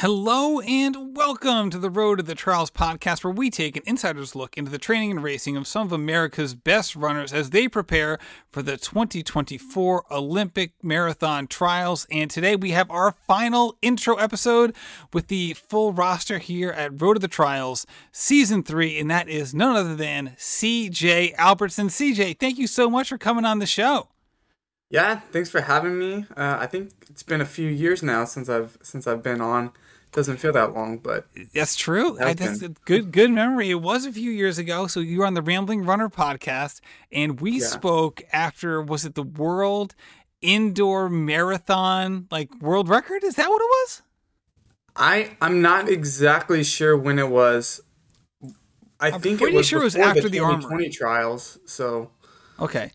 Hello and welcome to the Road to the Trials podcast, where we take an insider's look into the training and racing of some of America's best runners as they prepare for the 2024 Olympic Marathon Trials. And today we have our final intro episode with the full roster here at Road to the Trials Season 3, and that is none other than CJ Albertson. CJ, thank you so much for coming on the show. Yeah, thanks for having me. Uh, I think it's been a few years now since I've since I've been on doesn't feel that long, but that's true. I, that's a good good memory. It was a few years ago. So you were on the Rambling Runner podcast, and we yeah. spoke after was it the World Indoor Marathon like world record? Is that what it was? I I'm not exactly sure when it was. I I'm think it was sure it was after the, the Armory trials. So okay,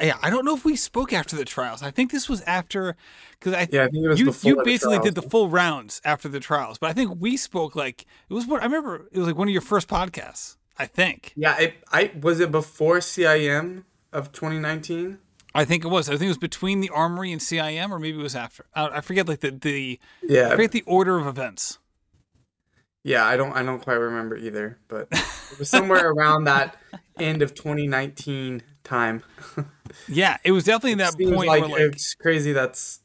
yeah, I don't know if we spoke after the trials. I think this was after because I yeah, I think it was you you basically did the full rounds after the trials, but I think we spoke like it was what I remember. It was like one of your first podcasts. I think. Yeah, it, I was it before CIM of 2019. I think it was. I think it was between the Armory and CIM, or maybe it was after. I, I forget like the the yeah. I forget the order of events. Yeah, I don't I don't quite remember either, but it was somewhere around that end of 2019 time. yeah, it was definitely that Seems point. Like, like it's crazy. That's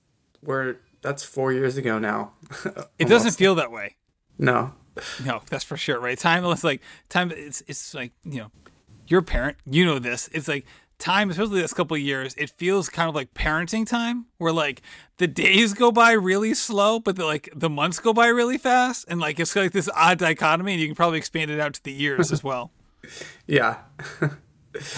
where that's four years ago now. it doesn't feel that way. No. No, that's for sure, right? Time is like time. It's it's like you know, your parent. You know this. It's like time, especially this couple of years. It feels kind of like parenting time, where like the days go by really slow, but the, like the months go by really fast, and like it's like this odd dichotomy. And you can probably expand it out to the years as well. Yeah. All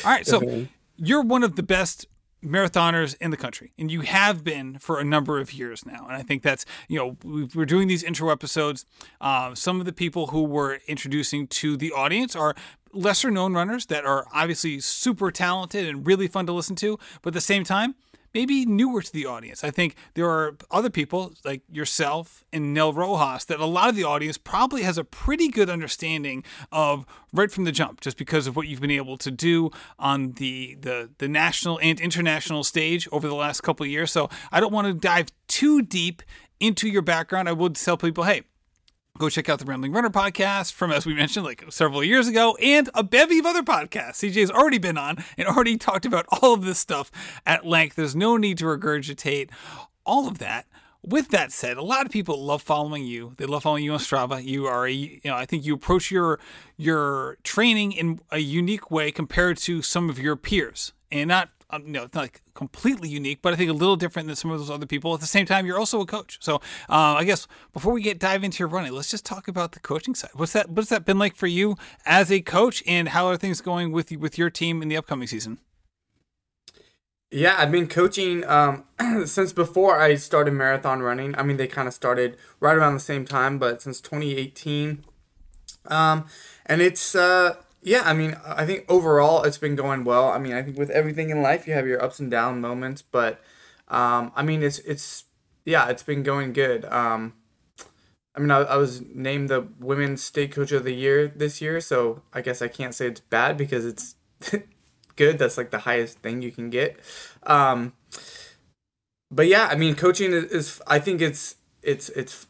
right, so you're one of the best marathoners in the country and you have been for a number of years now. And i think that's you know we're doing these intro episodes uh, some of the people who we're introducing to the audience are lesser known runners that are obviously super talented and really fun to listen to but at the same time maybe newer to the audience. I think there are other people like yourself and Nell Rojas that a lot of the audience probably has a pretty good understanding of right from the jump, just because of what you've been able to do on the the, the national and international stage over the last couple of years. So I don't want to dive too deep into your background. I would tell people, hey, Go check out the Rambling Runner podcast from, as we mentioned, like several years ago, and a bevy of other podcasts CJ's already been on and already talked about all of this stuff at length. There's no need to regurgitate all of that. With that said, a lot of people love following you. They love following you on Strava. You are a, you know, I think you approach your your training in a unique way compared to some of your peers, and not um, you know, it's not like completely unique, but I think a little different than some of those other people. At the same time, you're also a coach. So uh, I guess before we get dive into your running, let's just talk about the coaching side. What's that? What's that been like for you as a coach, and how are things going with with your team in the upcoming season? Yeah, I've been coaching um, since before I started marathon running. I mean, they kind of started right around the same time, but since 2018. Um, and it's uh, yeah, I mean, I think overall it's been going well. I mean, I think with everything in life, you have your ups and down moments, but um, I mean, it's it's yeah, it's been going good. Um, I mean, I, I was named the women's state coach of the year this year, so I guess I can't say it's bad because it's good. That's like the highest thing you can get. Um, but yeah, I mean, coaching is, is I think it's it's it's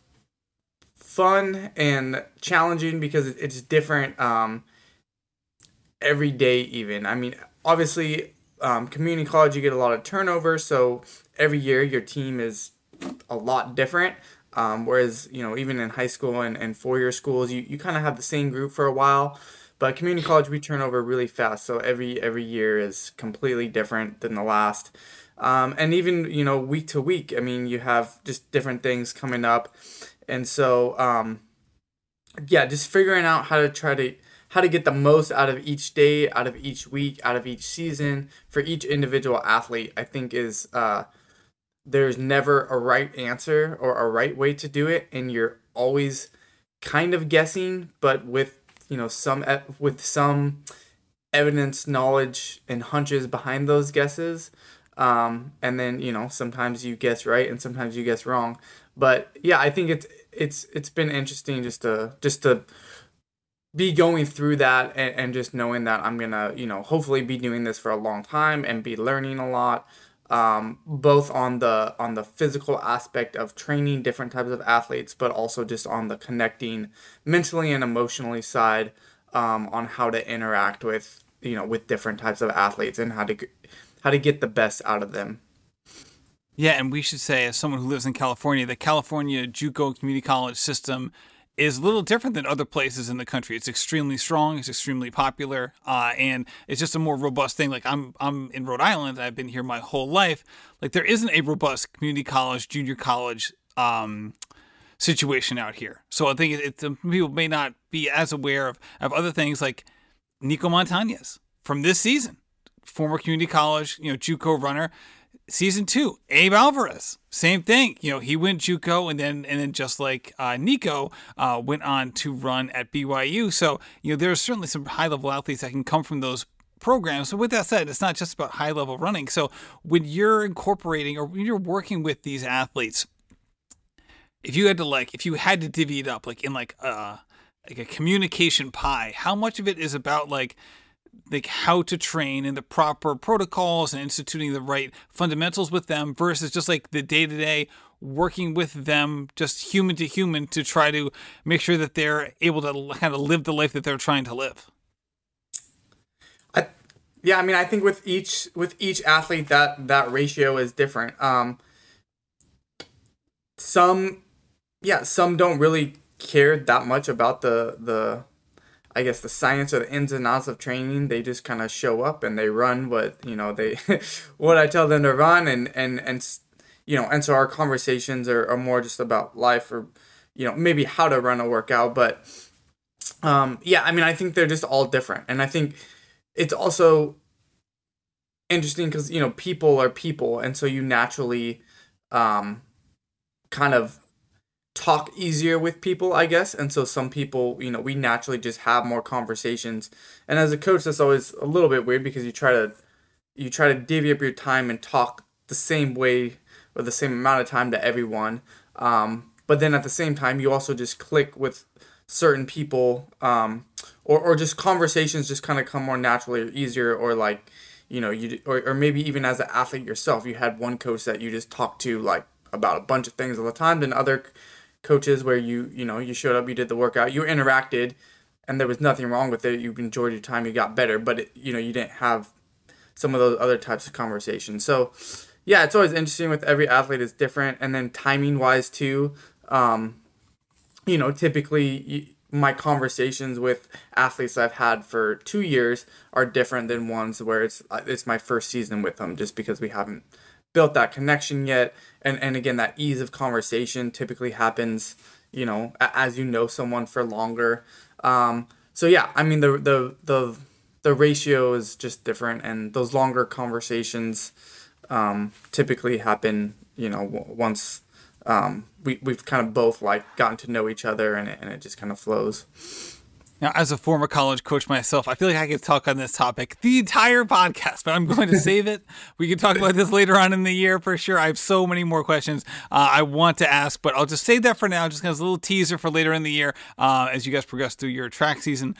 fun and challenging because it's different. Um, every day even. I mean, obviously, um, community college you get a lot of turnover, so every year your team is a lot different. Um, whereas you know even in high school and, and four year schools you, you kind of have the same group for a while but community college we turn over really fast so every every year is completely different than the last um, and even you know week to week i mean you have just different things coming up and so um, yeah just figuring out how to try to how to get the most out of each day, out of each week, out of each season for each individual athlete, I think is uh, there's never a right answer or a right way to do it, and you're always kind of guessing, but with you know some with some evidence, knowledge, and hunches behind those guesses. Um, and then you know sometimes you guess right and sometimes you guess wrong. But yeah, I think it's it's it's been interesting just to just to be going through that and, and just knowing that I'm gonna, you know, hopefully be doing this for a long time and be learning a lot. um, both on the on the physical aspect of training different types of athletes, but also just on the connecting mentally and emotionally side um, on how to interact with you know with different types of athletes and how to how to get the best out of them. Yeah, and we should say, as someone who lives in California, the California JUCO community college system is a little different than other places in the country. It's extremely strong. It's extremely popular, uh, and it's just a more robust thing. Like I'm, I'm in Rhode Island. I've been here my whole life. Like there isn't a robust community college, junior college um, situation out here. So I think it, people may not be as aware of of other things like Nico Montañez from this season, former community college, you know, JUCO runner season two, Abe Alvarez, same thing. You know, he went JUCO, and then and then just like uh, Nico uh, went on to run at BYU. So you know, there's certainly some high level athletes that can come from those programs. So with that said, it's not just about high level running. So when you're incorporating or when you're working with these athletes, if you had to like, if you had to divvy it up like in like a uh, like a communication pie, how much of it is about like like how to train and the proper protocols and instituting the right fundamentals with them versus just like the day to day working with them just human to human to try to make sure that they're able to kind of live the life that they're trying to live. I, yeah i mean i think with each with each athlete that that ratio is different. Um some yeah some don't really care that much about the the I guess the science or the ins and outs of training, they just kind of show up and they run what you know they what I tell them to run and and and you know and so our conversations are, are more just about life or you know maybe how to run a workout but um yeah I mean I think they're just all different. And I think it's also interesting because you know people are people. And so you naturally um kind of talk easier with people, I guess. And so some people, you know, we naturally just have more conversations. And as a coach, that's always a little bit weird because you try to you try to divvy up your time and talk the same way or the same amount of time to everyone. Um, but then at the same time, you also just click with certain people, um, or or just conversations just kind of come more naturally or easier, or like you know you or, or maybe even as an athlete yourself, you had one coach that you just talked to like about a bunch of things all the time, then other coaches where you you know you showed up, you did the workout, you interacted, and there was nothing wrong with it. You enjoyed your time, you got better, but it, you know you didn't have some of those other types of conversations. So yeah, it's always interesting with every athlete is different, and then timing wise too. Um, you know, typically my conversations with athletes I've had for two years are different than ones where it's it's my first season with them, just because we haven't built that connection yet. And and again that ease of conversation typically happens you know as you know someone for longer. Um, so yeah i mean the the the the ratio is just different and those longer conversations um, typically happen you know once um, we, we've kind of both like gotten to know each other and it, and it just kind of flows now, as a former college coach myself, I feel like I could talk on this topic the entire podcast, but I'm going to save it. We can talk about this later on in the year for sure. I have so many more questions uh, I want to ask, but I'll just save that for now, just as a little teaser for later in the year uh, as you guys progress through your track season.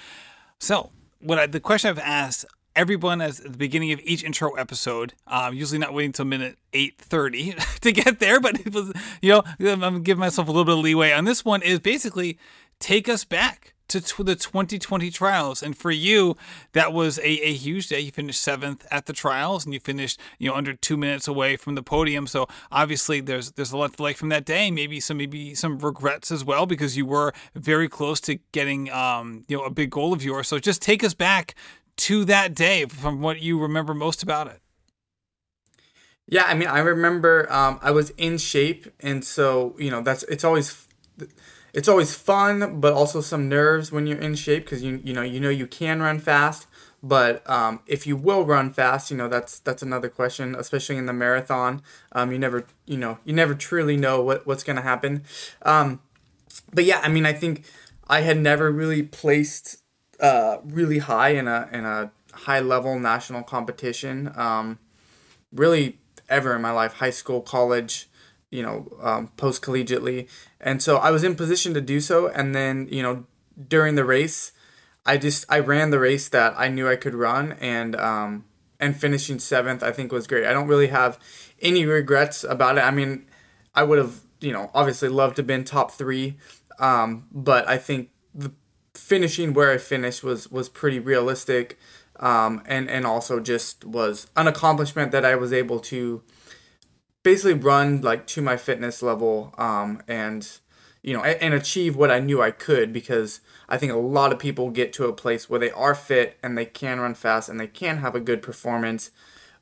So, what I, the question I've asked everyone at the beginning of each intro episode. Um, usually not waiting until minute eight thirty to get there, but it was you know I'm giving myself a little bit of leeway on this one. Is basically take us back to the 2020 trials. And for you, that was a, a huge day. You finished seventh at the trials and you finished, you know, under two minutes away from the podium. So obviously there's there's a lot to like from that day. Maybe some maybe some regrets as well because you were very close to getting um, you know, a big goal of yours. So just take us back to that day from what you remember most about it. Yeah, I mean, I remember um, I was in shape, and so you know that's it's always it's always fun, but also some nerves when you're in shape because you you know you know you can run fast. But um, if you will run fast, you know that's that's another question, especially in the marathon. Um, you never you know you never truly know what what's gonna happen. Um, but yeah, I mean I think I had never really placed uh, really high in a in a high level national competition. Um, really ever in my life, high school, college you know, um, post collegiately. And so I was in position to do so. And then, you know, during the race, I just, I ran the race that I knew I could run. And, um, and finishing seventh, I think was great. I don't really have any regrets about it. I mean, I would have, you know, obviously loved to have been top three, um, but I think the finishing where I finished was was pretty realistic, um, and and also just was an accomplishment that I was able to basically run like to my fitness level, um, and you know, and, achieve what I knew I could because I think a lot of people get to a place where they are fit and they can run fast and they can have a good performance,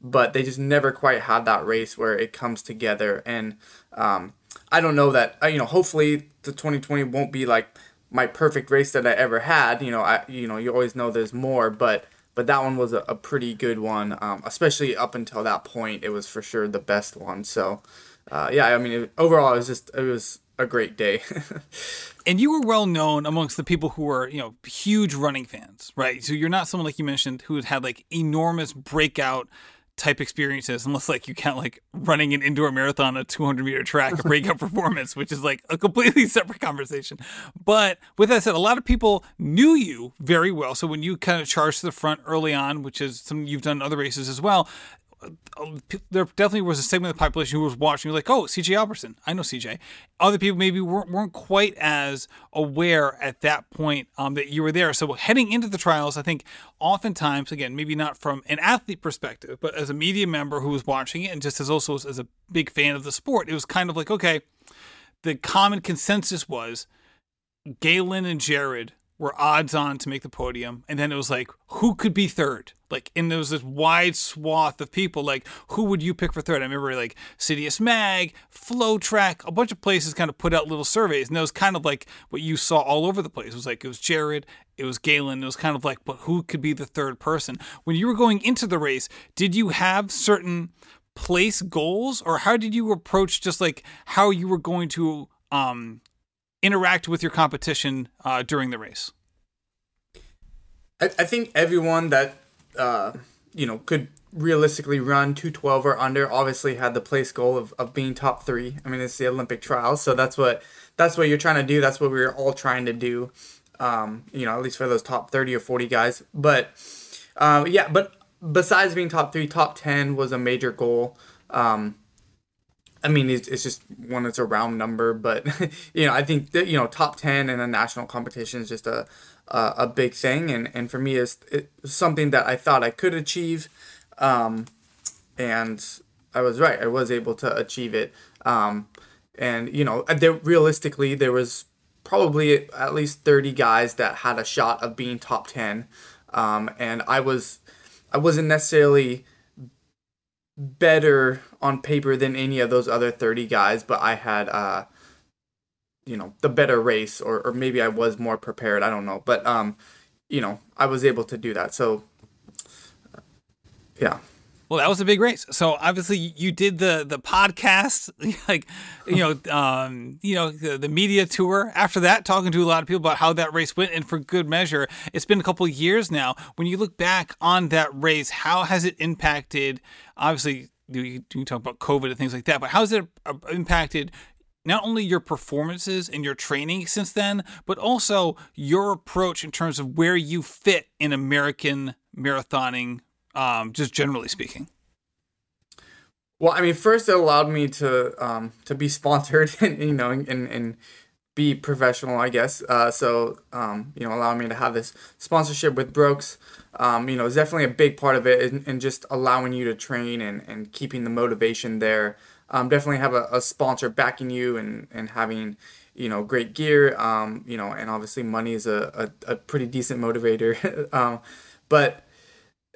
but they just never quite had that race where it comes together. And um, I don't know that uh, you know. Hopefully, the 2020 won't be like my perfect race that I ever had. You know, I you know you always know there's more, but but that one was a, a pretty good one. Um, especially up until that point, it was for sure the best one. So uh, yeah, I mean, it, overall, it was just it was a great day. and you were well known amongst the people who were, you know, huge running fans, right? So you're not someone like you mentioned who had had like enormous breakout type experiences, unless like you count like running an indoor marathon, a 200 meter track, a breakout performance, which is like a completely separate conversation. But with that said, a lot of people knew you very well. So when you kind of charged to the front early on, which is something you've done in other races as well, there definitely was a segment of the population who was watching, like, oh, CJ Albertson, I know CJ. Other people maybe weren't, weren't quite as aware at that point um, that you were there. So heading into the trials, I think oftentimes, again, maybe not from an athlete perspective, but as a media member who was watching it and just as also as a big fan of the sport, it was kind of like, okay, the common consensus was Galen and Jared were odds on to make the podium. And then it was like, who could be third? Like, and there was this wide swath of people. Like, who would you pick for third? I remember like Citius Mag, FloTrack, a bunch of places kind of put out little surveys. And it was kind of like what you saw all over the place. It was like, it was Jared, it was Galen. It was kind of like, but who could be the third person? When you were going into the race, did you have certain place goals or how did you approach just like how you were going to um interact with your competition uh, during the race? I, I think everyone that uh, you know could realistically run 212 or under obviously had the place goal of, of being top three. I mean it's the olympic trials so that's what that's what you're trying to do. That's what we are all trying to do um, you know at least for those top 30 or 40 guys. But uh, yeah but besides being top three top 10 was a major goal. Um, I mean, it's, it's just one that's a round number, but you know, I think that you know, top ten in a national competition is just a a, a big thing, and and for me, it's, it's something that I thought I could achieve, um, and I was right. I was able to achieve it, um, and you know, there realistically there was probably at least thirty guys that had a shot of being top ten, um, and I was I wasn't necessarily better on paper than any of those other 30 guys, but I had, uh, you know, the better race, or, or maybe I was more prepared. I don't know. But, um, you know, I was able to do that. So, yeah. Well, that was a big race. So obviously, you did the the podcast, like you know, um, you know, the, the, media tour. After that, talking to a lot of people about how that race went, and for good measure, it's been a couple years now. When you look back on that race, how has it impacted? Obviously, you, you talk about COVID and things like that, but how has it uh, impacted not only your performances and your training since then, but also your approach in terms of where you fit in American marathoning um, just generally speaking? Well, I mean, first it allowed me to um, to be sponsored and you know and, and be professional, I guess. Uh, so um, you know, allowing me to have this sponsorship with Brooks, um, you know, is definitely a big part of it, and, and just allowing you to train and, and keeping the motivation there. Um, definitely have a, a sponsor backing you and and having you know great gear. Um, you know, and obviously money is a a, a pretty decent motivator. um, but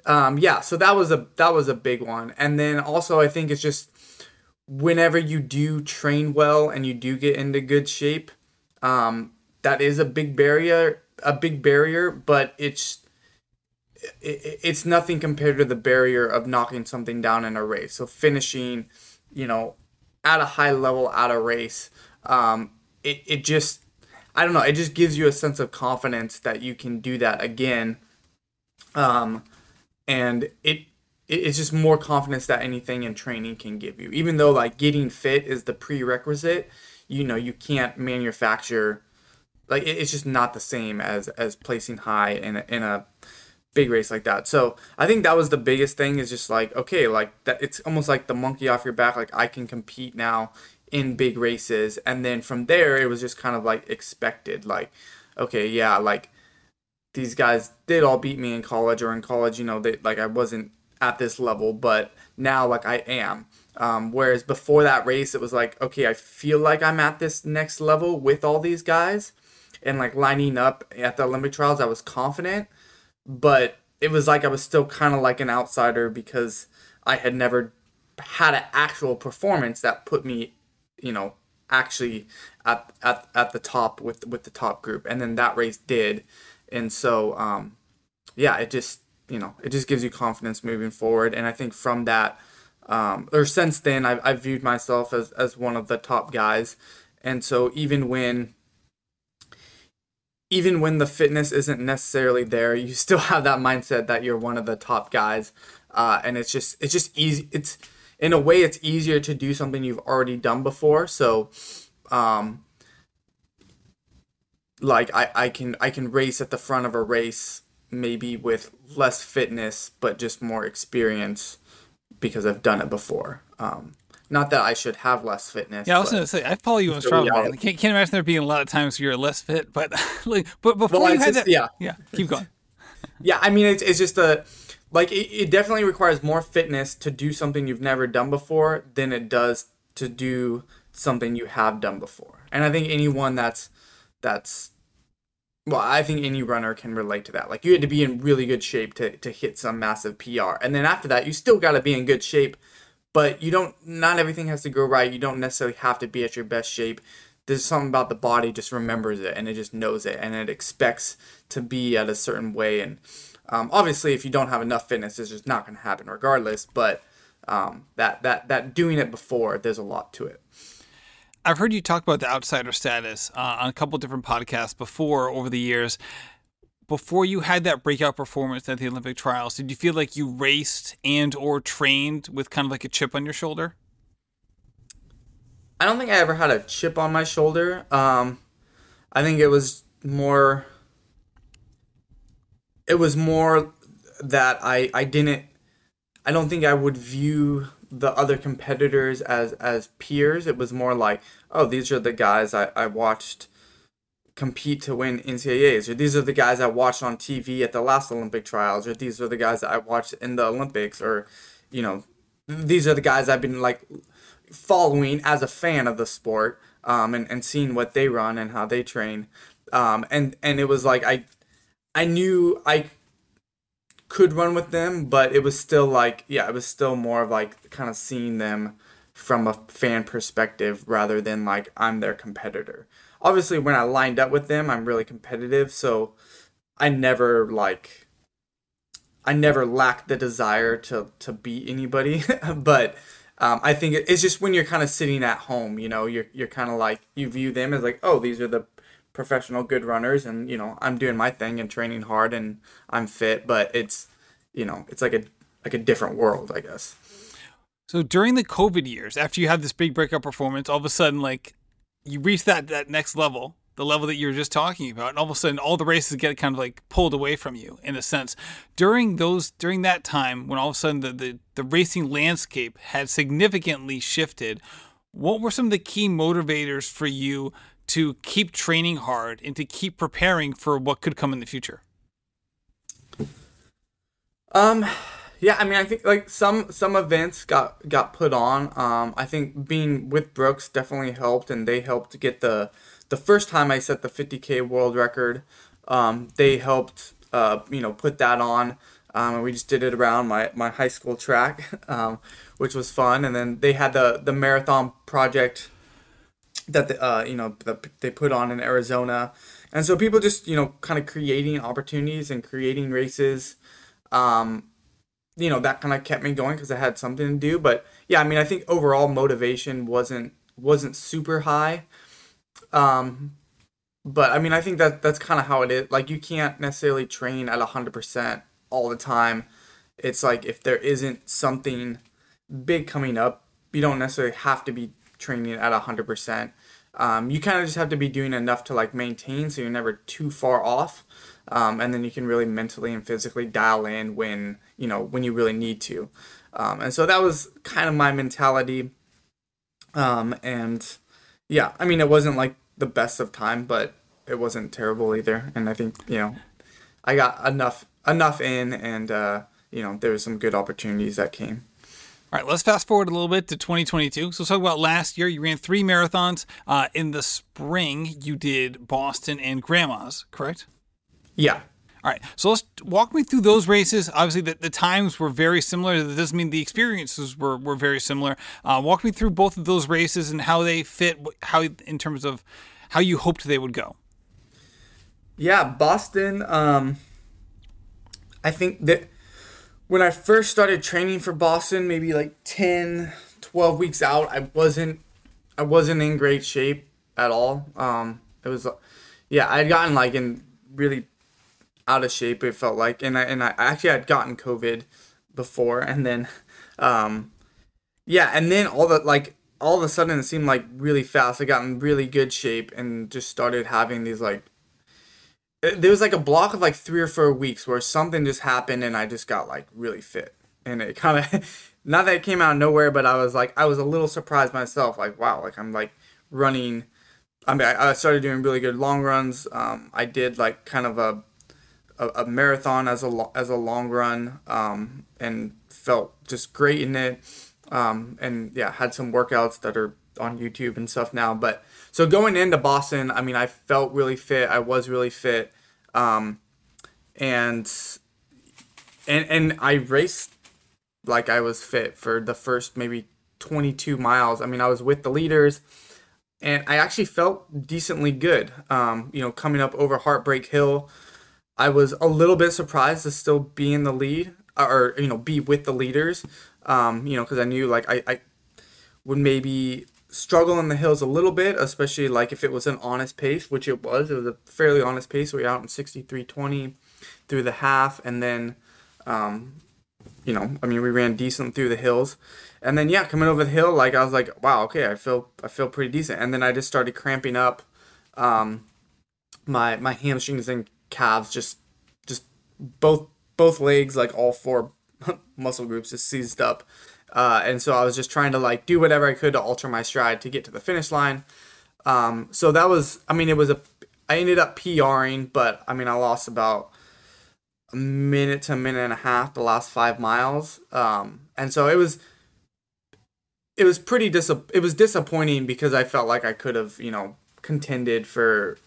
um, yeah, so that was a that was a big one, and then also I think it's just whenever you do train well and you do get into good shape, um, that is a big barrier, a big barrier, but it's it, it's nothing compared to the barrier of knocking something down in a race. So finishing, you know, at a high level at a race, um, it it just I don't know, it just gives you a sense of confidence that you can do that again. Um, and it it's just more confidence that anything in training can give you. Even though like getting fit is the prerequisite, you know, you can't manufacture like it's just not the same as as placing high in a, in a big race like that. So I think that was the biggest thing is just like okay, like that it's almost like the monkey off your back. Like I can compete now in big races, and then from there it was just kind of like expected. Like okay, yeah, like these guys did all beat me in college or in college, you know, they like I wasn't at this level, but now like I am. Um, whereas before that race, it was like, okay, I feel like I'm at this next level with all these guys, and like lining up at the Olympic trials, I was confident, but it was like I was still kind of like an outsider because I had never had an actual performance that put me, you know, actually at, at, at the top with with the top group, and then that race did, and so um, yeah, it just you know it just gives you confidence moving forward, and I think from that. Um, or since then, I've, I've viewed myself as, as one of the top guys. And so even when even when the fitness isn't necessarily there, you still have that mindset that you're one of the top guys. Uh, and it's just it's just easy. It's in a way it's easier to do something you've already done before. So, um, like I, I can I can race at the front of a race maybe with less fitness but just more experience because I've done it before. Um, not that I should have less fitness. Yeah, I was gonna say I follow you on Strava. I can't, can't imagine there being a lot of times you're less fit, but like, but before well, you had just, that, yeah, yeah, keep going. yeah, I mean it's it's just a like it, it definitely requires more fitness to do something you've never done before than it does to do something you have done before. And I think anyone that's that's well, I think any runner can relate to that. Like you had to be in really good shape to, to hit some massive PR. And then after that, you still got to be in good shape but you don't not everything has to go right you don't necessarily have to be at your best shape there's something about the body just remembers it and it just knows it and it expects to be at a certain way and um, obviously if you don't have enough fitness it's just not going to happen regardless but um, that that that doing it before there's a lot to it I've heard you talk about the outsider status uh, on a couple different podcasts before over the years before you had that breakout performance at the Olympic trials, did you feel like you raced and or trained with kind of like a chip on your shoulder? I don't think I ever had a chip on my shoulder. Um, I think it was more. It was more that I I didn't. I don't think I would view the other competitors as as peers. It was more like, oh, these are the guys I I watched compete to win NCAAs, or these are the guys I watched on TV at the last Olympic trials, or these are the guys that I watched in the Olympics, or you know, these are the guys I've been like following as a fan of the sport, um, and and seeing what they run and how they train, um, and and it was like I, I knew I could run with them, but it was still like yeah, it was still more of like kind of seeing them from a fan perspective rather than like I'm their competitor. Obviously when I lined up with them, I'm really competitive, so I never like I never lacked the desire to to beat anybody, but um, I think it's just when you're kind of sitting at home, you know, you're you're kind of like you view them as like, oh, these are the professional good runners, and you know, I'm doing my thing and training hard and I'm fit, but it's you know, it's like a like a different world, I guess. So during the COVID years, after you had this big breakout performance, all of a sudden, like you reach that that next level, the level that you were just talking about, and all of a sudden all the races get kind of like pulled away from you in a sense. During those during that time when all of a sudden the, the, the racing landscape had significantly shifted, what were some of the key motivators for you to keep training hard and to keep preparing for what could come in the future? Um yeah, I mean, I think like some some events got got put on. Um, I think being with Brooks definitely helped, and they helped get the the first time I set the 50k world record. Um, they helped uh, you know put that on. Um, and we just did it around my, my high school track, um, which was fun. And then they had the the marathon project that the, uh, you know the, they put on in Arizona, and so people just you know kind of creating opportunities and creating races. Um, you know that kind of kept me going because I had something to do. But yeah, I mean, I think overall motivation wasn't wasn't super high. Um, but I mean, I think that that's kind of how it is. Like you can't necessarily train at hundred percent all the time. It's like if there isn't something big coming up, you don't necessarily have to be training at hundred percent. um, you kind of just have to be doing enough to like maintain so you're never too far off um, and then you can really mentally and physically dial in when you know when you really need to um, and so that was kind of my mentality um, and yeah i mean it wasn't like the best of time but it wasn't terrible either and i think you know i got enough enough in and uh, you know there was some good opportunities that came all right, let's fast forward a little bit to 2022. So let's talk about last year. You ran three marathons. Uh, in the spring, you did Boston and Grandma's, correct? Yeah. All right. So let's walk me through those races. Obviously, the, the times were very similar. That doesn't mean the experiences were, were very similar. Uh, walk me through both of those races and how they fit, how in terms of how you hoped they would go. Yeah, Boston. Um, I think that when I first started training for Boston, maybe like 10, 12 weeks out, I wasn't I wasn't in great shape at all. Um, it was yeah, I had gotten like in really out of shape. It felt like, and I and I actually had gotten COVID before, and then um, yeah, and then all the like all of a sudden it seemed like really fast. I got in really good shape and just started having these like there was like a block of like three or four weeks where something just happened and I just got like really fit. And it kind of, not that it came out of nowhere, but I was like, I was a little surprised myself. Like, wow, like I'm like running. I mean, I started doing really good long runs. Um, I did like kind of a, a, a marathon as a, as a long run um, and felt just great in it. Um, and yeah, had some workouts that are on YouTube and stuff now. But so going into Boston, I mean, I felt really fit. I was really fit, um, and and and I raced like I was fit for the first maybe 22 miles. I mean, I was with the leaders, and I actually felt decently good. Um, you know, coming up over Heartbreak Hill, I was a little bit surprised to still be in the lead or you know be with the leaders. Um, you know, because I knew like I, I would maybe struggle in the hills a little bit, especially like if it was an honest pace, which it was. It was a fairly honest pace. We were out in 63.20 through the half, and then, um, you know, I mean, we ran decent through the hills, and then yeah, coming over the hill, like I was like, wow, okay, I feel I feel pretty decent, and then I just started cramping up, um, my my hamstrings and calves just just both both legs, like all four muscle groups, just seized up. Uh, and so I was just trying to like do whatever I could to alter my stride to get to the finish line. Um, so that was, I mean, it was a, I ended up PRing, but I mean, I lost about a minute to a minute and a half the last five miles. Um, and so it was, it was pretty dis, it was disappointing because I felt like I could have, you know, contended for,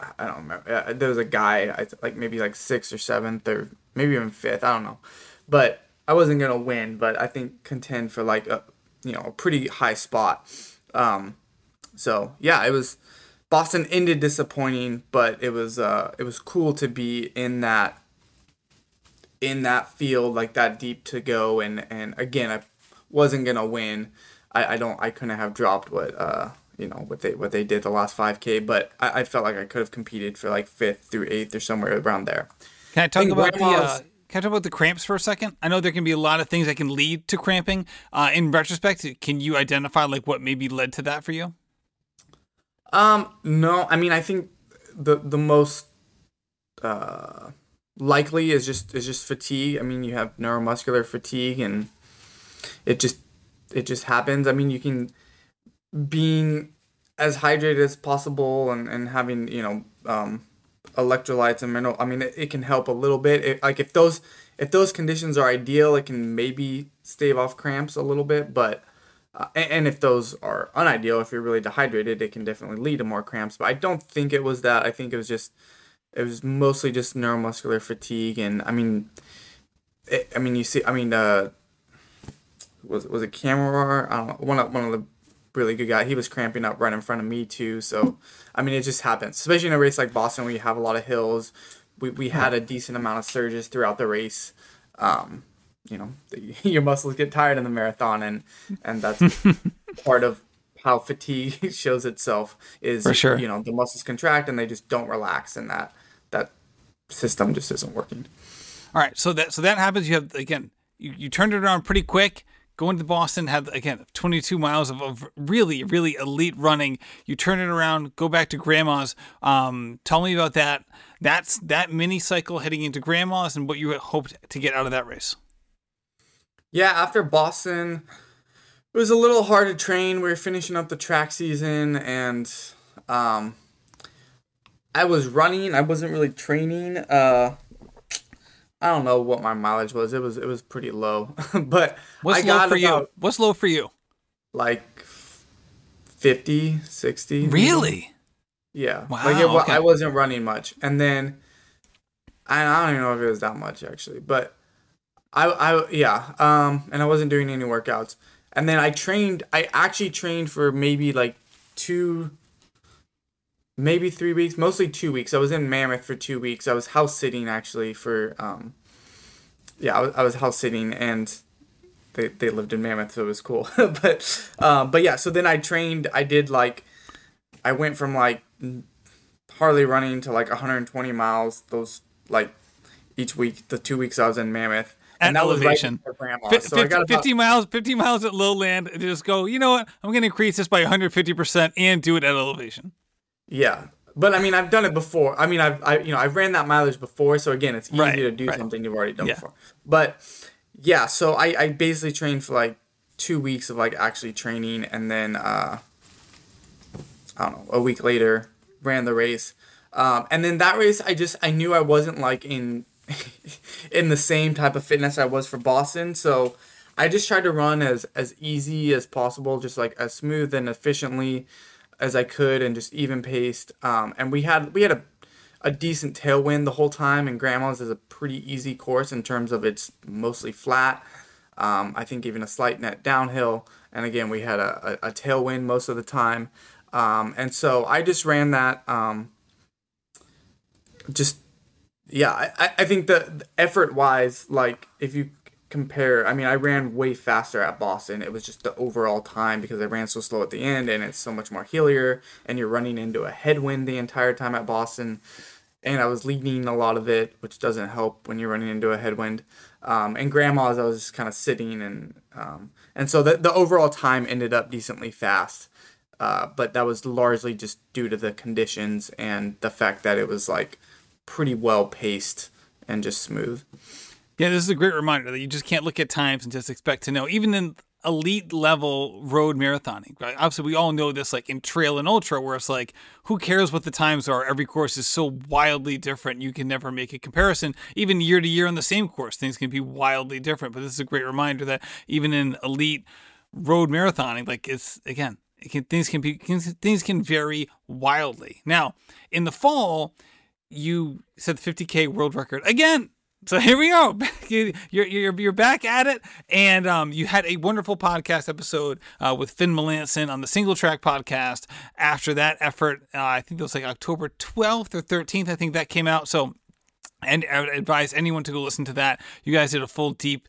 I don't remember. There was a guy, like maybe like sixth or seventh or maybe even fifth. I don't know, but I wasn't gonna win, but I think contend for like a you know a pretty high spot. Um, so yeah, it was Boston ended disappointing, but it was uh, it was cool to be in that in that field like that deep to go and and again I wasn't gonna win. I, I don't I couldn't have dropped what uh you know what they what they did the last 5k but I, I felt like I could have competed for like fifth through eighth or somewhere around there. Can I talk I about the uh, can I talk about the cramps for a second? I know there can be a lot of things that can lead to cramping. Uh, in retrospect, can you identify like what maybe led to that for you? Um, no. I mean, I think the the most uh, likely is just is just fatigue. I mean, you have neuromuscular fatigue, and it just it just happens. I mean, you can being as hydrated as possible and and having you know um, electrolytes and mineral. I mean, it, it can help a little bit. It, like if those if those conditions are ideal, it can maybe stave off cramps a little bit. But uh, and, and, if those are unideal, if you're really dehydrated, it can definitely lead to more cramps. But I don't think it was that. I think it was just it was mostly just neuromuscular fatigue. And I mean, it, I mean you see, I mean, uh, was was it camera? I don't know. One of one of the really good guy. He was cramping up right in front of me too. So, I mean, it just happens, especially in a race like Boston where you have a lot of hills. We, we had a decent amount of surges throughout the race. Um, you know, the, your muscles get tired in the marathon, and and that's part of how fatigue shows itself. Is For sure. you know the muscles contract and they just don't relax, and that that system just isn't working. All right, so that so that happens. You have again, you, you turned it around pretty quick going to Boston, had again 22 miles of, of really, really elite running. You turn it around, go back to Grandma's. Um, tell me about that. That's that mini cycle heading into Grandma's and what you hoped to get out of that race. Yeah, after Boston, it was a little hard to train. We were finishing up the track season, and um, I was running. I wasn't really training. Uh, I don't know what my mileage was. It was it was pretty low, but what's I low got for about, you? What's low for you? Like 50, 60. Really? Yeah. Wow, Like it, okay. I wasn't running much, and then I, I don't even know if it was that much actually, but I I yeah. Um, and I wasn't doing any workouts, and then I trained. I actually trained for maybe like two. Maybe three weeks, mostly two weeks. I was in Mammoth for two weeks. I was house sitting actually for, um, yeah, I was, I was house sitting and they, they lived in Mammoth, so it was cool. but um, but yeah, so then I trained. I did like, I went from like hardly running to like 120 miles. Those like each week, the two weeks I was in Mammoth, At elevation. before Grandma. Fi- So I 50, got about, 50 miles, 50 miles at lowland. and Just go. You know what? I'm going to increase this by 150 percent and do it at elevation. Yeah. But I mean, I've done it before. I mean, I've I you know I've ran that mileage before, so again, it's easy Right, to do right. something you've already done Yeah. before. But yeah, so I I basically trained for like two weeks of like actually training, and then uh, I don't know, a week later ran the race. Um, and then that race, I just I knew I wasn't like in in the same type of fitness I was for Boston, so I just tried to run as as easy as possible, just like as smooth and efficiently as I could, and just even paced. Um, and we had we had a a decent tailwind the whole time, and Grandma's is a pretty easy course in terms of it's mostly flat. Um, I think even a slight net downhill, and again we had a, a, a tailwind most of the time. Um, and so I just ran that. Um, just yeah, I, I- think the, the effort wise, like if you compare, I mean, I ran way faster at Boston. It was just the overall time because I ran so slow at the end, and it's so much more hillier, and you're running into a headwind the entire time at Boston. And I was leading a lot of it, which doesn't help when you're running into a headwind. Um, and grandma's, I was just kind of sitting, and um, and so the the overall time ended up decently fast. Uh, but that was largely just due to the conditions and the fact that it was like pretty well paced and just smooth. Yeah, this is a great reminder that you just can't look at times and just expect to know. Even in elite level road marathoning, right? Obviously, we all know this, like in trail and ultra, where it's like, who cares what the times are? Every course is so wildly different. You can never make a comparison. Even year to year on the same course, things can be wildly different. But this is a great reminder that even in elite road marathoning, like it's again, it can, things can be things, things can vary wildly. Now, in the fall, you set the 50k world record again. So here we go. You- You're, you're, you're back at it. And um, you had a wonderful podcast episode uh, with Finn Melanson on the Single Track podcast. After that effort, uh, I think it was like October 12th or 13th, I think that came out. So and I would advise anyone to go listen to that. You guys did a full deep,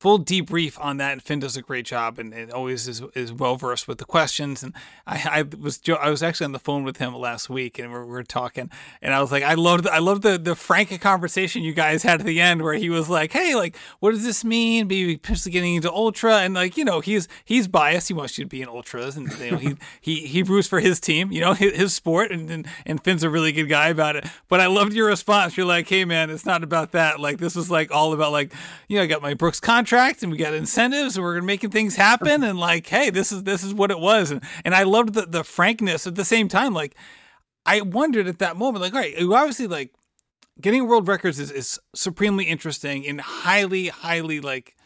full debrief on that. And Finn does a great job, and, and always is, is well versed with the questions. And I, I was I was actually on the phone with him last week, and we we're, we were talking, and I was like, I loved I loved the the frank conversation you guys had at the end, where he was like, Hey, like, what does this mean? Maybe potentially getting into ultra, and like, you know, he's he's biased. He wants you to be in ultras, and you know, he he he roots for his team, you know, his, his sport, and, and and Finn's a really good guy about it. But I loved your response. You're like, Hey, man, it's not about that. Like, this was like all about like, you know, I got my Brooks contract, and we got incentives, and we're making things happen, and like, hey, this is this is what it was, and and I loved the the frankness at the same time, like. I wondered at that moment, like, all right, obviously like getting world records is, is supremely interesting and highly, highly like,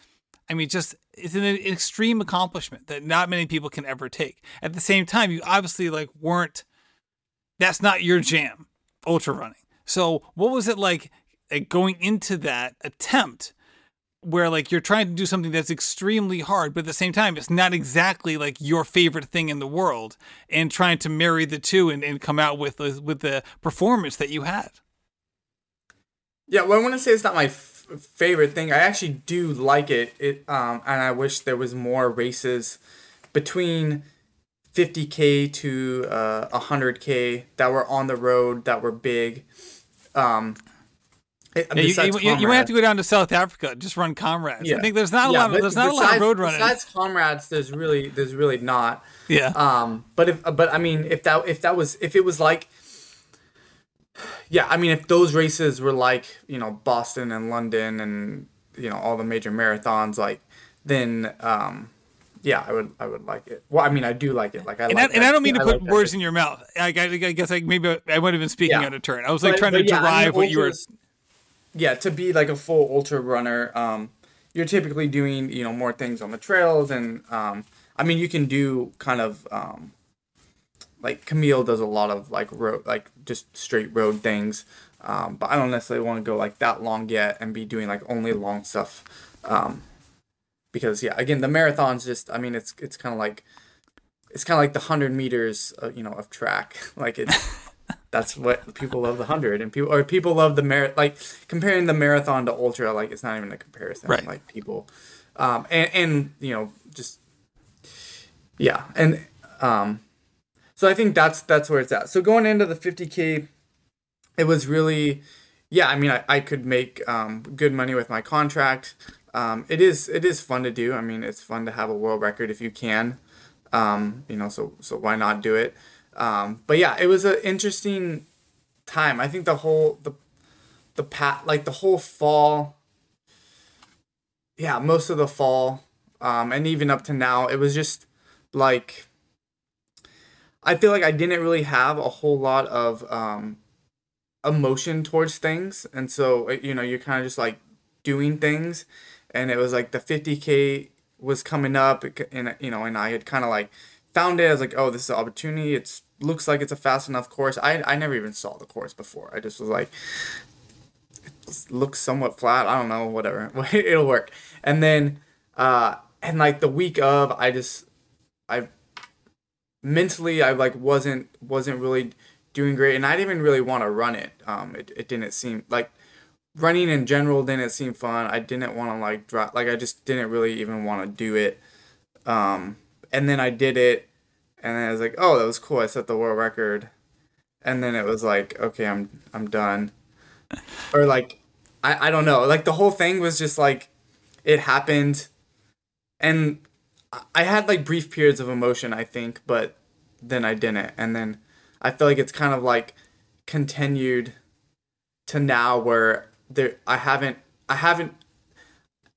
I mean, just it's an, extreme accomplishment that not many people can ever take. At the same time, you obviously like weren't. That's not your jam, ultra running. So, what was it like, like going into that attempt? Where like you're trying to do something that's extremely hard, but at the same time, it's not exactly like your favorite thing in the world, and trying to marry the two and, and come out with with the performance that you had. Yeah, well, I want to say it's not my f- favorite thing. I actually do like it. It um, and I wish there was more races between 50k to uh, 100k that were on the road that were big. Um, Yeah, you, you, you, might have to go down to South Africa, just run comrades. Yeah. I think there's not a yeah, lot. Of, there's not besides, a lot of road running. Besides comrades, there's really there's really not. Yeah. Um. But if but I mean if that if that was if it was like. Yeah, I mean, if those races were like you know Boston and London and you know all the major marathons, like then um, yeah, I would I would like it. Well, I mean, I do like it. Like I and, like I, and I don't mean to put like words in your mouth. I, I, guess like maybe I would have been speaking yeah. out of turn. I was like but, trying but to yeah, derive I mean, what you were. Yeah, to be like a full ultra runner, um, you're typically doing you know more things on the trails, and um, I mean you can do kind of um, like Camille does a lot of like road like just straight road things, um, but I don't necessarily want to go like that long yet and be doing like only long stuff. Um, because yeah, again, the marathon's just I mean it's it's kind of like it's kind of like the hundred meters, of, you know, of track. Like it's that's what people love the hundred, and people or people love the mar like comparing the marathon to ultra. Like it's not even a comparison. Right. Like people, um, and and you know just yeah, and um, so I think that's that's where it's at. So going into the fifty k, it was really yeah. I mean, I, I could make um, good money with my contract um, it is it is fun to do. I mean, it's fun to have a world record if you can. Um, you know, so so why not do it? Um, but yeah, it was an interesting time. I think the whole the the pat like the whole fall. Yeah, most of the fall, um, and even up to now, it was just like. I feel like I didn't really have a whole lot of um, emotion towards things, and so you know you're kind of just like doing things and it was like the 50k was coming up and you know and i had kind of like found it I was like oh this is an opportunity. It looks like it's a fast enough course. I i never even saw the course before. I just was like it looks somewhat flat. I don't know whatever. It'll work. And then uh and like the week of i just i mentally i like wasn't wasn't really doing great. And i didn't even really want to run it. Um it, it didn't seem like running in general didn't seem fun. I didn't want to like drop like I just didn't really even want to do it. Um, and then I did it, and I was like, oh, that was cool. I set the world record, and then it was like, okay, I'm I'm done, or like I I don't know. Like the whole thing was just like it happened, and I had like brief periods of emotion, I think, but then I didn't, and then I feel like it's kind of like continued to now where there I haven't I haven't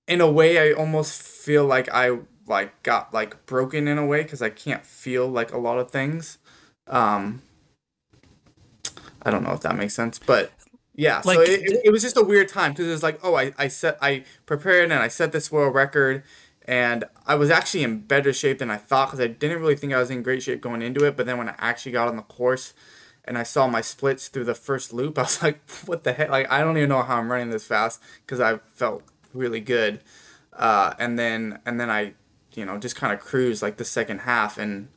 in a way I almost feel like I like got like broken in a way because I can't feel like a lot of things. Um I don't know if that makes sense, but yeah, like, so it, it, it was just a weird time because it was like, oh, I, I set I prepared and I set this world record and I was actually in better shape than I thought because I didn't really think I was in great shape going into it. But then when I actually got on the course, and I saw my splits through the first loop, I was like, what the heck? Like, I don't even know how I'm running this fast because I felt really good. Uh, and then, and then I, you know, just kind of cruise like the second half and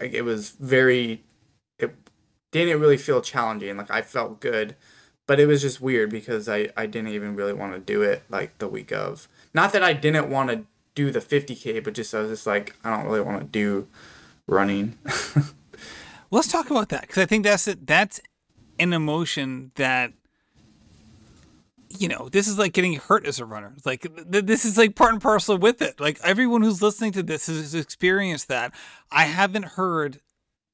it was very, it didn't really feel challenging. Like I felt good, but it was just weird because I, I didn't even really want to do it like the week of. Not that I didn't want to do the 50K, but just I was just like, I don't really want to do running. let's talk about that because I think that's it. That's an emotion that you know this is like getting hurt as a runner. Like th- this is like part and parcel with it. Like everyone who's listening to this has experienced that. I haven't heard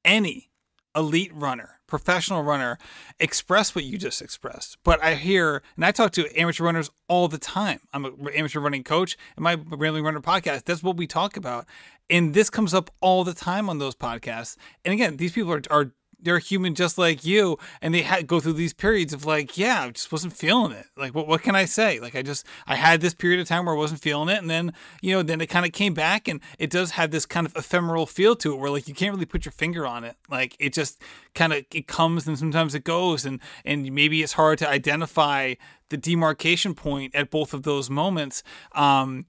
any elite runner, professional runner, express what you just expressed. But I hear, and I talk to amateur runners all the time. I'm an amateur running coach, and my Rambling Runner podcast, that's what we talk about. And this comes up all the time on those podcasts. And again, these people are, are they're human just like you and they go through these periods of like yeah i just wasn't feeling it. Like what, what can i say? Like i just i had this period of time where i wasn't feeling it and then you know then it kind of came back and it does have this kind of ephemeral feel to it where like you can't really put your finger on it. Like it just kind of it comes and sometimes it goes and and maybe it's hard to identify the demarcation point at both of those moments. Um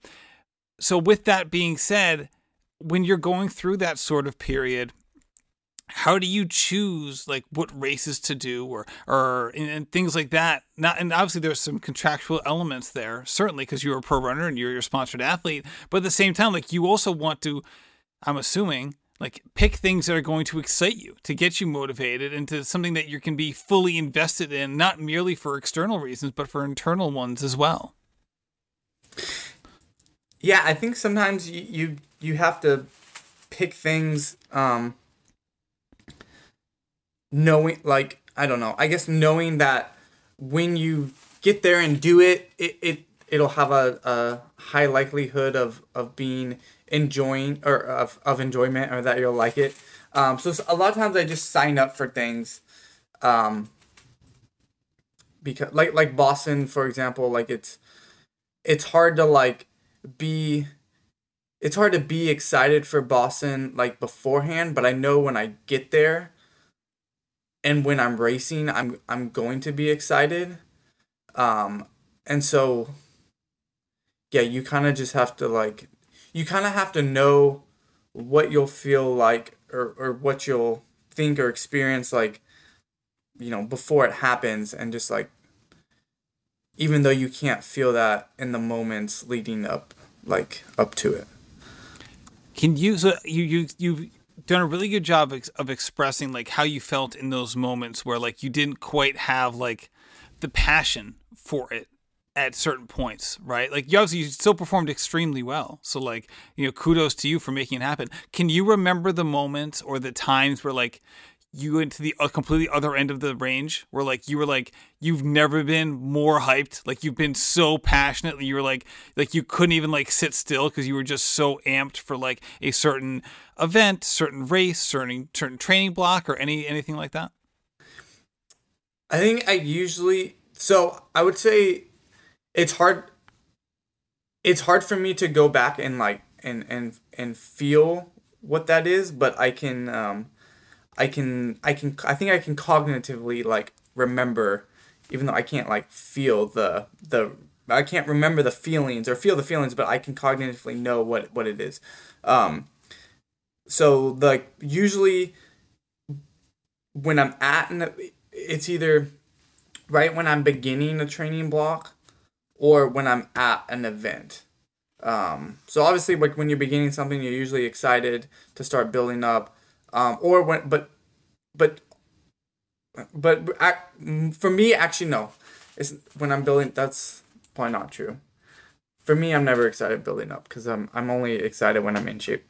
so with that being said when you're going through that sort of period how do you choose like what races to do or or and, and things like that not and obviously there's some contractual elements there certainly because you're a pro runner and you're your sponsored athlete but at the same time like you also want to i'm assuming like pick things that are going to excite you, to get you motivated, into something that you can be fully invested in, not merely for external reasons, but for internal ones as well. Yeah, I think sometimes you you, you have to pick things um knowing like I don't know. I guess knowing that when you get there and do it, it, it it'll have a, a high likelihood of, of being enjoying or of, of enjoyment or that you'll like it. Um, so a lot of times I just sign up for things, um, because like like Boston for example, like it's it's hard to like be it's hard to be excited for Boston like beforehand, but I know when I get there and when I'm racing, I'm I'm going to be excited. Um, and so yeah, you kind of just have to like you kind of have to know what you'll feel like or or what you'll think or experience like you know before it happens and just like even though you can't feel that in the moments leading up like up to it can you so you you you've done a really good job of, of expressing like how you felt in those moments where like you didn't quite have like the passion for it at certain points, right? Like you obviously you still performed extremely well. So like, you know, kudos to you for making it happen. Can you remember the moments or the times where like you went to the uh, completely other end of the range where like you were like you've never been more hyped. Like you've been so passionate you were like like you couldn't even like sit still because you were just so amped for like a certain event certain race certain certain training block or any anything like that? I think i usually so i would say it's hard it's hard for me to go back and like and and and feel what that is but i can um I can I can I think I can cognitively like remember even though I can't like feel the the I can't remember the feelings or feel the feelings but I can cognitively know what what it is. Um so like usually when I'm at an it's either right when I'm beginning a training block or when I'm at an event. Um, so obviously, like when you're beginning something, you're usually excited to start building up um, or when but but but for me actually no. It's when i'm building that's probably not true. For me i'm never excited building up because i'm i'm only excited when i'm in shape.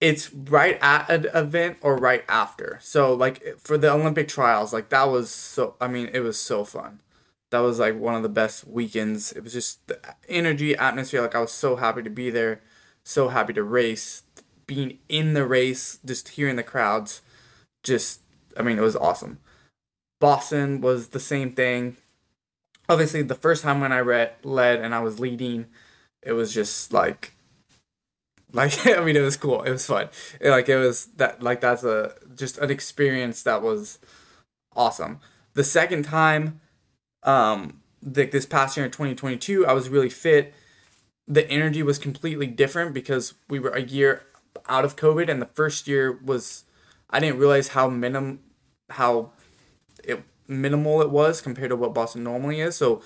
It's right at an event or right after. So like for the olympic trials like that was so i mean it was so fun. That was like one of the best weekends. It was just the energy atmosphere like i was so happy to be there so happy to race being in the race, just hearing the crowds, just I mean, it was awesome. Boston was the same thing. Obviously, the first time when I read led and I was leading, it was just like like I mean it was cool. It was fun. Like it was that like that's a just an experience that was awesome. The second time um like this past year in 2022, I was really fit. The energy was completely different because we were a year out of COVID, and the first year was I didn't realize how minim how it minimal it was compared to what Boston normally is. So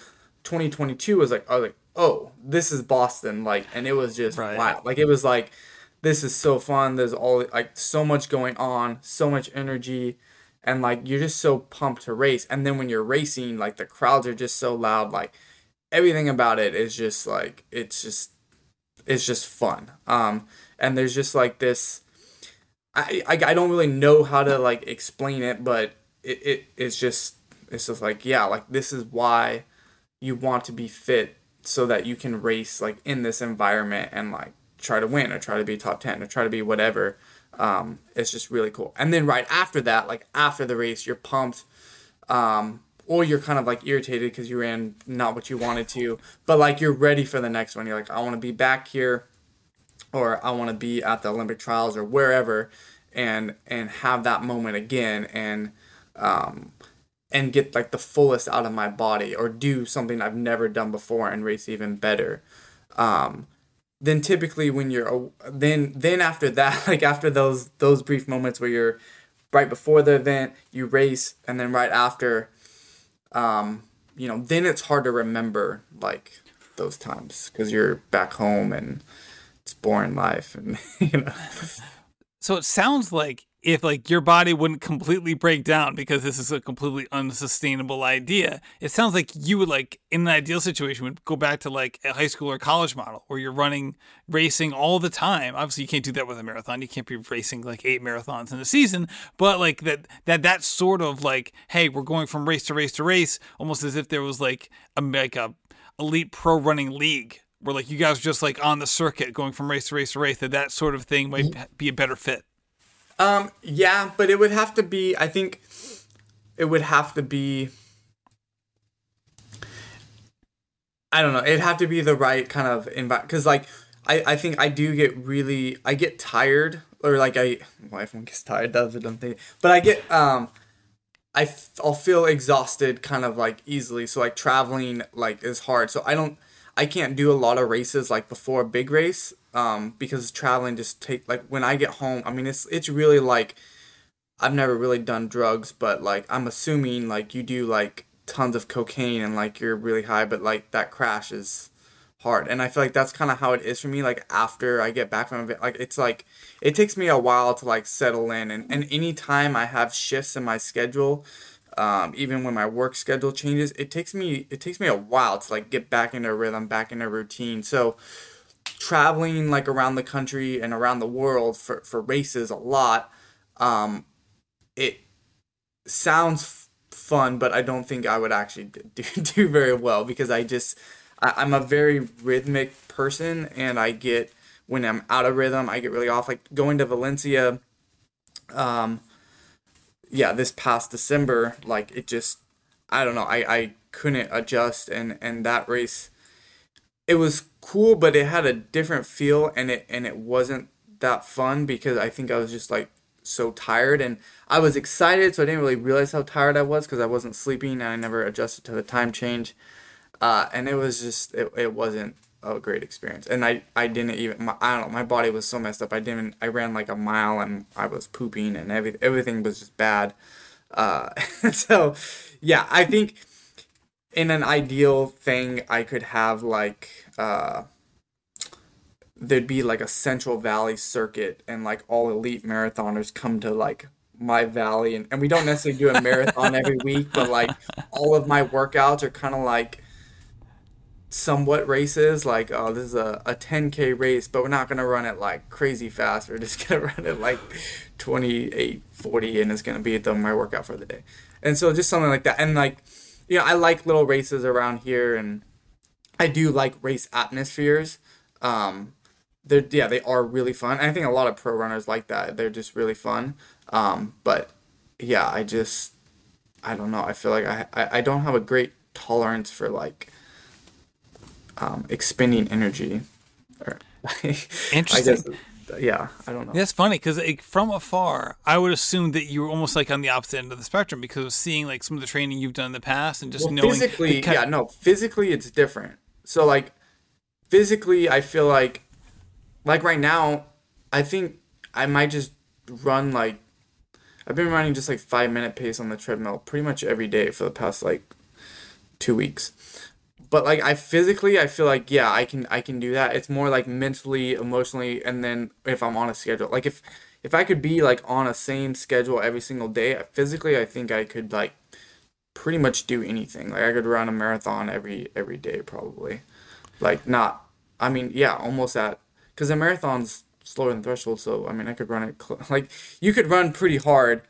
2022 was like I was like oh this is Boston like, and it was just right. wow like it was like this is so fun. There's all like so much going on, so much energy, and like you're just so pumped to race. And then when you're racing, like the crowds are just so loud. Like everything about it is just like it's just it's just fun. Um, and there's just like this I, I, I don't really know how to like explain it but it, it it's just it's just like yeah like this is why you want to be fit so that you can race like in this environment and like try to win or try to be top 10 or try to be whatever. Um, it's just really cool. And then right after that like after the race you're pumped um, or you're kind of like irritated because you ran not what you wanted to but like you're ready for the next one. You're like i want to be back here or I want to be at the Olympic trials or wherever and and have that moment again and um and get like the fullest out of my body or do something I've never done before and race even better. Um then typically when you're then then after that like after those those brief moments where you're right before the event you race and then right after um you know then it's hard to remember like those times because you're back home and it's boring life and you know So it sounds like if like your body wouldn't completely break down because this is a completely unsustainable idea, it sounds like you would like in an ideal situation would go back to like a high school or college model where you're running racing all the time. Obviously you can't do that with a marathon. You can't be racing like eight marathons in a season, but like that that that sort of like, hey, we're going from race to race to race, almost as if there was like a like a elite pro running league where like you guys are just like on the circuit going from race to race to race that that sort of thing might be a better fit um, yeah, but it would have to be. I think it would have to be. I don't know. It'd have to be the right kind of environment because, like, I I think I do get really I get tired or like I well everyone gets tired does it don't they? But I get um. I I'll feel exhausted kind of like easily so like traveling like is hard so I don't I can't do a lot of races like before a big race um, because traveling just take like when I get home. I mean, it's it's really like I've never really done drugs, but like I'm assuming like you do like tons of cocaine and like you're really high, but like that crash is hard. And I feel like that's kind of how it is for me. Like after I get back from it, like it's like it takes me a while to like settle in. And and anytime I have shifts in my schedule. Um, even when my work schedule changes, it takes me it takes me a while to like get back into a rhythm, back into a routine. So, traveling like around the country and around the world for, for races a lot um, it sounds fun but i don't think i would actually do, do very well because i just I, i'm a very rhythmic person and i get when i'm out of rhythm i get really off like going to valencia um yeah this past december like it just i don't know i i couldn't adjust and and that race it was cool, but it had a different feel, and it and it wasn't that fun because I think I was just like so tired, and I was excited, so I didn't really realize how tired I was because I wasn't sleeping and I never adjusted to the time change, uh, and it was just it, it wasn't a great experience, and I I didn't even my, I don't know my body was so messed up. I didn't I ran like a mile and I was pooping and every everything was just bad. Uh, so yeah, I think in an ideal thing, I could have like uh, there'd be like a Central Valley circuit, and like all elite marathoners come to like my valley, and, and we don't necessarily do a marathon every week, but like all of my workouts are kind of like somewhat races like oh this is a, a 10k race but we're not going to run it like crazy fast we're just going to run it like 28 40 and it's going to be the my workout for the day and so just something like that and like you know, I like little races around here, and I do like race atmospheres. Um, they're yeah, they are really fun. I think a lot of pro runners like that. They're just really fun. Um, but yeah, I just I don't know. I feel like I I, I don't have a great tolerance for like um, expending energy. Or, Interesting yeah, I don't know. That's funny because like, from afar, I would assume that you were almost like on the opposite end of the spectrum because of seeing like some of the training you've done in the past and just well, knowing. Physically, yeah, of... no, physically it's different. So like, physically, I feel like, like right now, I think I might just run like, I've been running just like five minute pace on the treadmill pretty much every day for the past like two weeks but like I physically I feel like yeah I can I can do that. It's more like mentally, emotionally, and then if I'm on a schedule, like if if I could be like on a same schedule every single day, physically I think I could like pretty much do anything. Like I could run a marathon every every day probably. Like not I mean yeah almost at because a marathon's slower than threshold, so I mean I could run it cl- like you could run pretty hard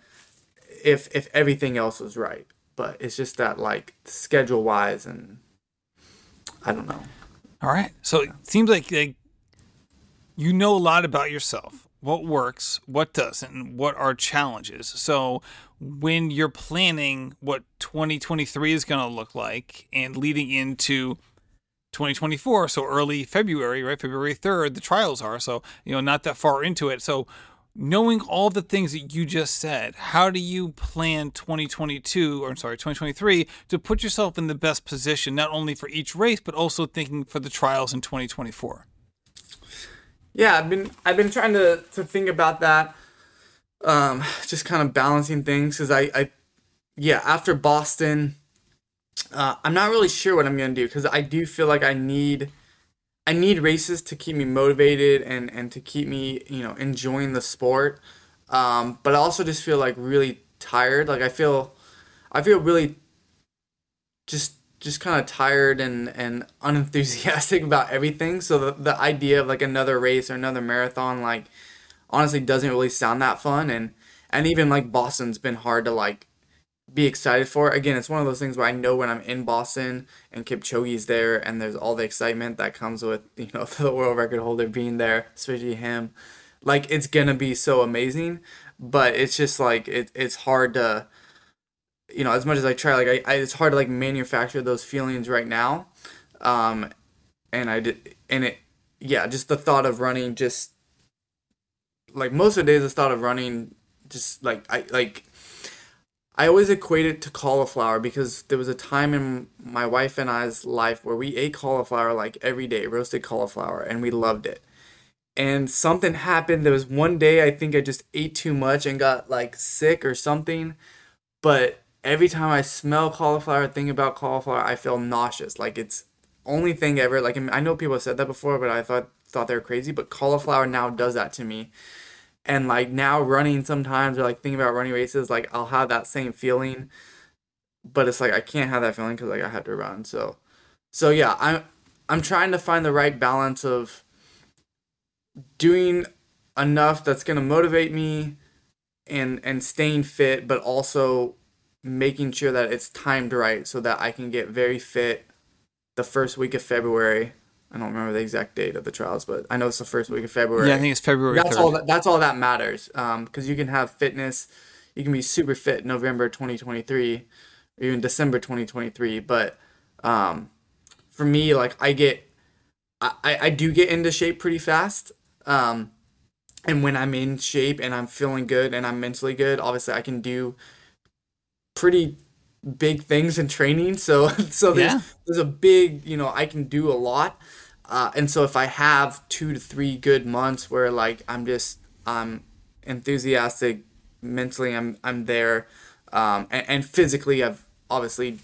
if if everything else was right. But it's just that like schedule wise and I don't know. All right. So it seems like, like you know a lot about yourself. What works, what doesn't, what are challenges. So when you're planning what 2023 is going to look like and leading into 2024, so early February, right? February 3rd, the trials are. So, you know, not that far into it. So knowing all the things that you just said, how do you plan 2022 or I'm sorry, 2023 to put yourself in the best position not only for each race but also thinking for the trials in 2024? Yeah, I've been I've been trying to to think about that um just kind of balancing things cuz I I yeah, after Boston uh, I'm not really sure what I'm going to do cuz I do feel like I need I need races to keep me motivated and and to keep me you know enjoying the sport. Um, but I also just feel like really tired. Like I feel, I feel really just just kind of tired and and unenthusiastic about everything. So the the idea of like another race or another marathon like honestly doesn't really sound that fun and and even like Boston's been hard to like be excited for. Again, it's one of those things where I know when I'm in Boston and Kipchoge's there and there's all the excitement that comes with, you know, the world record holder being there, especially him. Like it's gonna be so amazing. But it's just like it, it's hard to you know, as much as I try, like I, I it's hard to like manufacture those feelings right now. Um and I did and it yeah, just the thought of running just like most of the days the thought of running just like I like I always equate it to cauliflower because there was a time in my wife and I's life where we ate cauliflower like every day, roasted cauliflower, and we loved it. And something happened. There was one day I think I just ate too much and got like sick or something. But every time I smell cauliflower, think about cauliflower, I feel nauseous. Like it's only thing ever. Like I know people have said that before, but I thought thought they were crazy. But cauliflower now does that to me and like now running sometimes or like thinking about running races like i'll have that same feeling but it's like i can't have that feeling because like i have to run so so yeah i'm i'm trying to find the right balance of doing enough that's going to motivate me and and staying fit but also making sure that it's timed right so that i can get very fit the first week of february I don't remember the exact date of the trials, but I know it's the first week of February. Yeah, I think it's February. That's 3rd. all. That, that's all that matters. Um, because you can have fitness, you can be super fit November 2023, or even December 2023. But, um, for me, like I get, I I do get into shape pretty fast. Um, and when I'm in shape and I'm feeling good and I'm mentally good, obviously I can do pretty big things in training. So so there's yeah. there's a big you know I can do a lot. Uh, and so if I have two to three good months where like I'm just I'm enthusiastic, mentally I'm I'm there, um, and, and physically I've obviously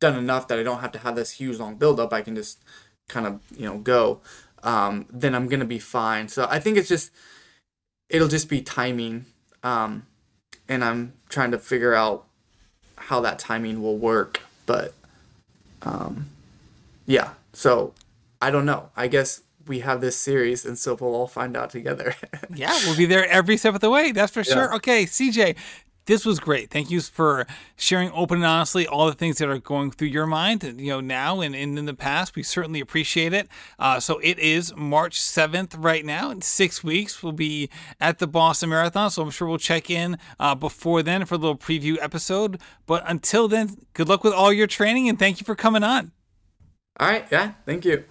done enough that I don't have to have this huge long build up. I can just kind of you know go. Um, then I'm gonna be fine. So I think it's just it'll just be timing, um, and I'm trying to figure out how that timing will work. But um, yeah, so I don't know. I guess we have this series, and so we'll all find out together. yeah, we'll be there every step of the way. That's for sure. Okay, CJ, this was great. Thank you for sharing open and honestly all the things that are going through your mind, you know, now and, and in the past. We certainly appreciate it. Uh, so it is March 7th right now. In six weeks, we'll be at the Boston Marathon. So I'm sure we'll check in uh, before then for a little preview episode. But until then, good luck with all your training and thank you for coming on. All right. Yeah. Thank you.